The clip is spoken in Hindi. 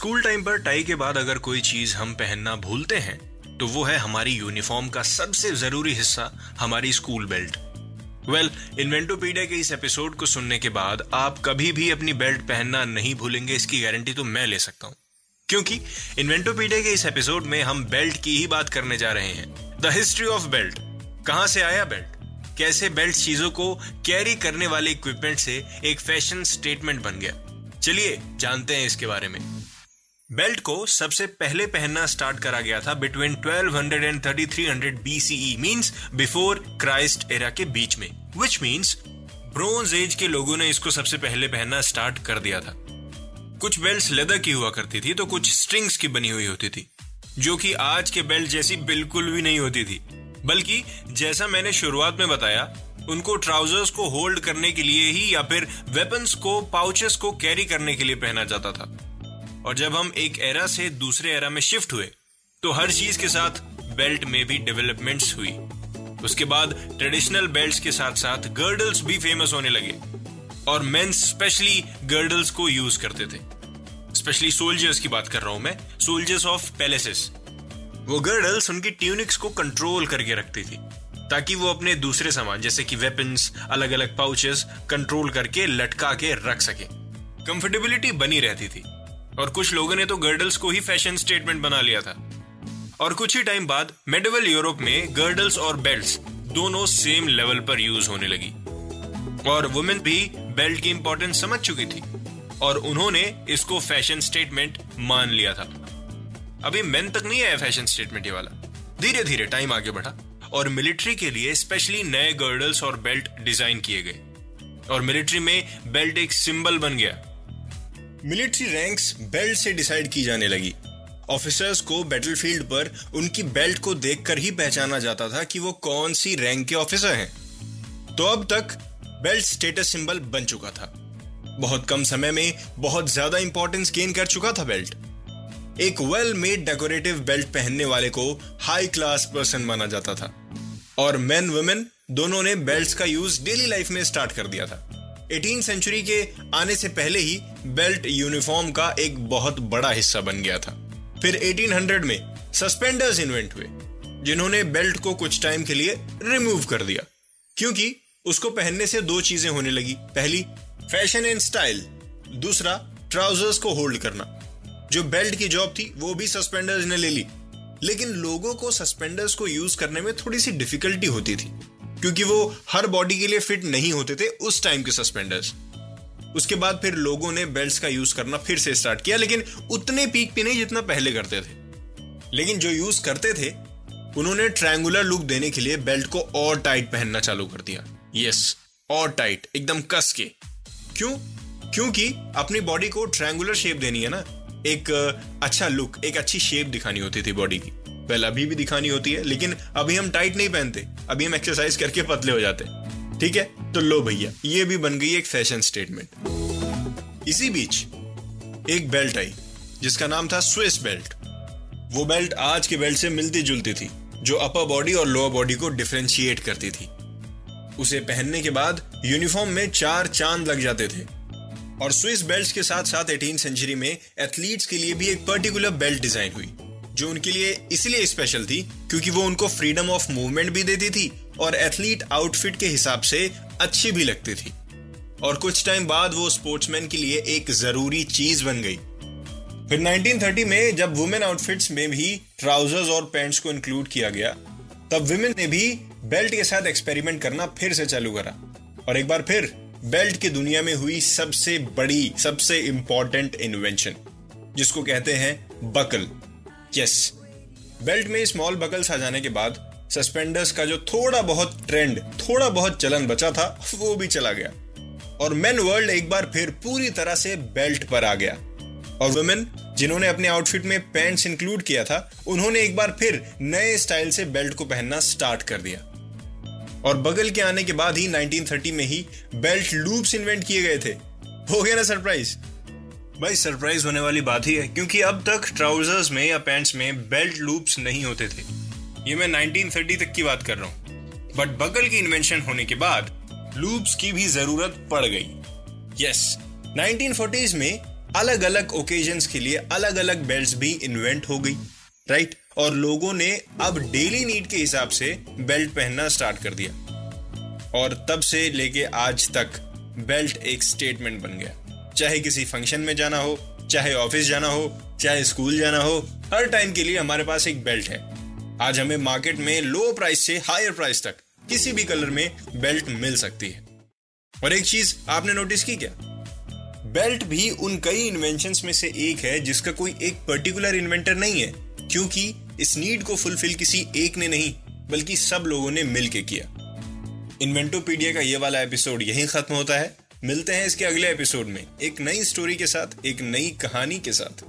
School time पर टाई के बाद अगर कोई चीज़ हम पहनना भूलते हैं तो वो है हमारी यूनिफॉर्म का सबसे ज़रूरी हिस्सा, हमारी स्कूल बेल्ट। वेल, इन्वेंटोपीडिया के इस एपिसोड को सुनने के बाद आप कभी भी अपनी बेल्ट पहनना नहीं भूलेंगे, इसकी गारंटी तो मैं ले सकता हूँ। क्योंकि इन्वेंटोपीडिया के इस एपिसोड में हम बेल्ट की ही बात करने जा रहे हैं। The history of belt. कहाँ से आया बेल्ट? कैसे बेल्ट चीज़ों को कैरी करने वाले इक्विपमेंट से एक फ़ैशन स्टेटमेंट बन गया? चलिए, जानते हैं इसके बारे में। बेल्ट को सबसे पहले पहनना स्टार्ट करा गया था between 1200 and 3300 BCE means before Christ era के बीच में विच मींस ब्रोंज एज के लोगों ने इसको सबसे पहले पहनना स्टार्ट कर दिया था। कुछ बेल्ट्स लेदर की हुआ करती थी तो कुछ स्ट्रिंग्स की बनी हुई होती थी, जो कि आज के बेल्ट जैसी बिल्कुल भी नहीं होती थी। बल्कि जैसा मैंने शुरुआत में बताया, उनको ट्राउजर्स को होल्ड करने के लिए ही या फिर वेपन्स को पाउचेस को कैरी करने के लिए पहना जाता था। और जब हम एक एरा से दूसरे एरा में शिफ्ट हुए तो हर चीज़ के साथ बेल्ट में भी डेवलपमेंट्स हुई। उसके बाद ट्रेडिशनल बेल्ट्स के साथ साथ गर्डल्स भी फ़ेमस होने लगे और मेंस स्पेशली गर्डल्स को यूज़ करते थे। स्पेशली सोल्जर्स की बात कर रहा हूँ मैं सोल्जर्स ऑफ़ पैलेसेस वो गर्डल्स उनकी ट्यूनिक्स को कंट्रोल करके रखती थी, ताकि वो अपने दूसरे सामान, जैसे कि वेपन्स अलग अलग पाउचेस कंट्रोल करके लटका के रख सके। कंफर्टेबिलिटी बनी रहती थी। और कुछ लोगों ने तो गर्डल्स को ही फ़ैशन स्टेटमेंट बना लिया था। और कुछ ही टाइम बाद, मेडिवल यूरोप में गर्डल्स और बेल्ट दोनों सेम लेवल पर यूज़ होने लगी। और वुमेन भी बेल्ट की इंपॉर्टेंस समझ चुकी थी। और उन्होंने इसको फ़ैशन स्टेटमेंट मान लिया था। अभी मेन तक नहीं आया फ़ैशन स्टेटमेंट ये वाला। धीरे धीरे टाइम आगे बढ़ा और मिलिट्री के लिए स्पेशली नए गर्डल्स और बेल्ट डिज़ाइन किए गए। और मिलिट्री में बेल्ट एक सिंबल बन गया। मिलिट्री रैंक्स बेल्ट से डिसाइड की जाने लगी। ऑफिसर्स को बैटलफील्ड पर उनकी बेल्ट को देखकर ही पहचाना जाता था कि वो कौन सी रैंक के ऑफिसर हैं। तो अब तक बेल्ट स्टेटस सिंबल बन चुका था। बहुत कम समय में बहुत ज़्यादा इंपॉर्टेंस गेन कर चुका था बेल्ट। एक वेल मेड डेकोरेटिव बेल्ट पहनने वाले को हाई क्लास पर्सन माना जाता था। और मेन वुमेन दोनों ने बेल्ट्स का यूज़ डेली लाइफ में स्टार्ट कर दिया था। 18 सेंचुरी के आने से पहले ही बेल्ट यूनिफॉर्म का एक बहुत बड़ा हिस्सा बन गया था। फिर 1800 में सस्पेंडर्स इन्वेंट हुए, जिन्होंने बेल्ट को कुछ टाइम के लिए रिमूव कर दिया। क्योंकि उसको पहनने से दो चीज़ें होने लगी। पहली, फ़ैशन एंड स्टाइल। दूसरा, ट्राउजर्स को होल्ड करना। जो बेल्ट की जॉब थी, वो भी सस्पेंडर्स ने ले ली। लेकिन लोगों को सस्पेंडर्स को यूज़ करने में थोड़ी सी डिफिकल्टी होती थी। क्योंकि वो हर बॉडी के लिए फिट नहीं होते थे उस टाइम के सस्पेंडर्स उसके बाद फिर लोगों ने बेल्ट्स का यूज़ करना फिर से स्टार्ट किया, लेकिन उतने पीक पे नहीं जितना पहले करते थे। लेकिन जो यूज़ करते थे, उन्होंने ट्रायंगुलर लुक देने के लिए बेल्ट को और टाइट पहनना चालू कर दिया। यस और टाइट एकदम कस के। क्यों? क्योंकि अपनी बॉडी को ट्रायंगुलर शेप देनी है ना। एक अच्छा लुक एक अच्छी शेप दिखानी होती थी बॉडी की। वेल अभी भी दिखानी होती है, लेकिन अभी हम टाइट नहीं पहनते। अभी हम एक्सरसाइज करके पतले हो जाते ठीक है? तो लो भैया, ये भी बन गई एक फ़ैशन स्टेटमेंट इसी बीच एक बेल्ट आई, जिसका नाम था स्विस बेल्ट वो बेल्ट आज के बेल्ट से मिलती जुलती थी, जो अपर बॉडी और लोअर बॉडी को डिफ्रेंशिएट करती थी। उसे पहनने के बाद यूनिफॉर्म में चार चाँद लग जाते थे। और स्विस बेल्ट के साथ साथ एटीन सेंचुरी में एथलीट्स के लिए भी एक पर्टिकुलर बेल्ट डिज़ाइन हुई। जो उनके लिए इसलिए स्पेशल थी क्योंकि वो उनको फ्रीडम ऑफ़ मूवमेंट भी देती थी और एथलीट आउटफिट के हिसाब से अच्छी भी लगती थी। और कुछ टाइम बाद वो स्पोर्ट्समैन के लिए एक ज़रूरी चीज़ बन गई। फिर 1930 में जब वुमेन आउटफिट्स में भी ट्राउजर्स और पैंट्स को इंक्लूड किया गया, तब वुमेन ने भी बेल्ट के साथ एक्सपेरिमेंट करना फिर से चालू करा। और एक बार फिर बेल्ट की दुनिया में हुई सबसे बड़ी, सबसे इंपॉर्टेंट इन्वेंशन जिसको कहते हैं बकल यस बेल्ट में स्मॉल बकल्स आ जाने के बाद सस्पेंडर्स का जो थोड़ा बहुत ट्रेंड थोड़ा बहुत चलन बचा था, वो भी चला गया। और मेन वर्ल्ड एक बार फिर पूरी तरह से बेल्ट पर आ गया। और वुमेन जिन्होंने अपने आउटफिट में पैंट्स इंक्लूड किया था, उन्होंने एक बार फिर नए स्टाइल से बेल्ट को पहनना स्टार्ट कर दिया। और बगल के आने के बाद ही 1930 में ही बेल्ट लूप्स इन्वेंट किए गए थे। हो गया ना सरप्राइज़ भाई सरप्राइज़ होने वाली बात ही है, क्योंकि अब तक ट्राउजर्स में या पैंट्स में बेल्ट लूप्स नहीं होते थे। ये मैं 1930 तक की बात कर रहा हूँ। बट बगल की इन्वेंशन होने के बाद लूप्स की भी ज़रूरत पड़ गई। यस 1940s में अलग अलग ओकेजन्स के लिए अलग अलग बेल्ट भी इन्वेंट हो गई राइट और लोगों ने अब डेली नीड के हिसाब से बेल्ट पहनना स्टार्ट कर दिया। और तब से लेके आज तक बेल्ट एक स्टेटमेंट बन गया। चाहे किसी फ़ंक्शन में जाना हो, चाहे ऑफ़िस जाना हो, चाहे स्कूल जाना हो, हर टाइम के लिए हमारे पास एक बेल्ट है। आज हमें मार्केट में लो प्राइस से हायर प्राइस तक किसी भी कलर में बेल्ट मिल सकती है। और एक चीज़ आपने नोटिस की क्या? बेल्ट भी उन कई इन्वेंशन में से एक है जिसका कोई एक पर्टिकुलर इन्वेंटर नहीं है, क्योंकि इस नीड को फुलफिल किसी एक ने नहीं, बल्कि सब लोगों ने मिलकर किया। इन्वेंटोपीडिया का ये वाला एपिसोड यहीं खत्म होता है। मिलते हैं इसके अगले एपिसोड में। एक नई स्टोरी के साथ, एक नई कहानी के साथ।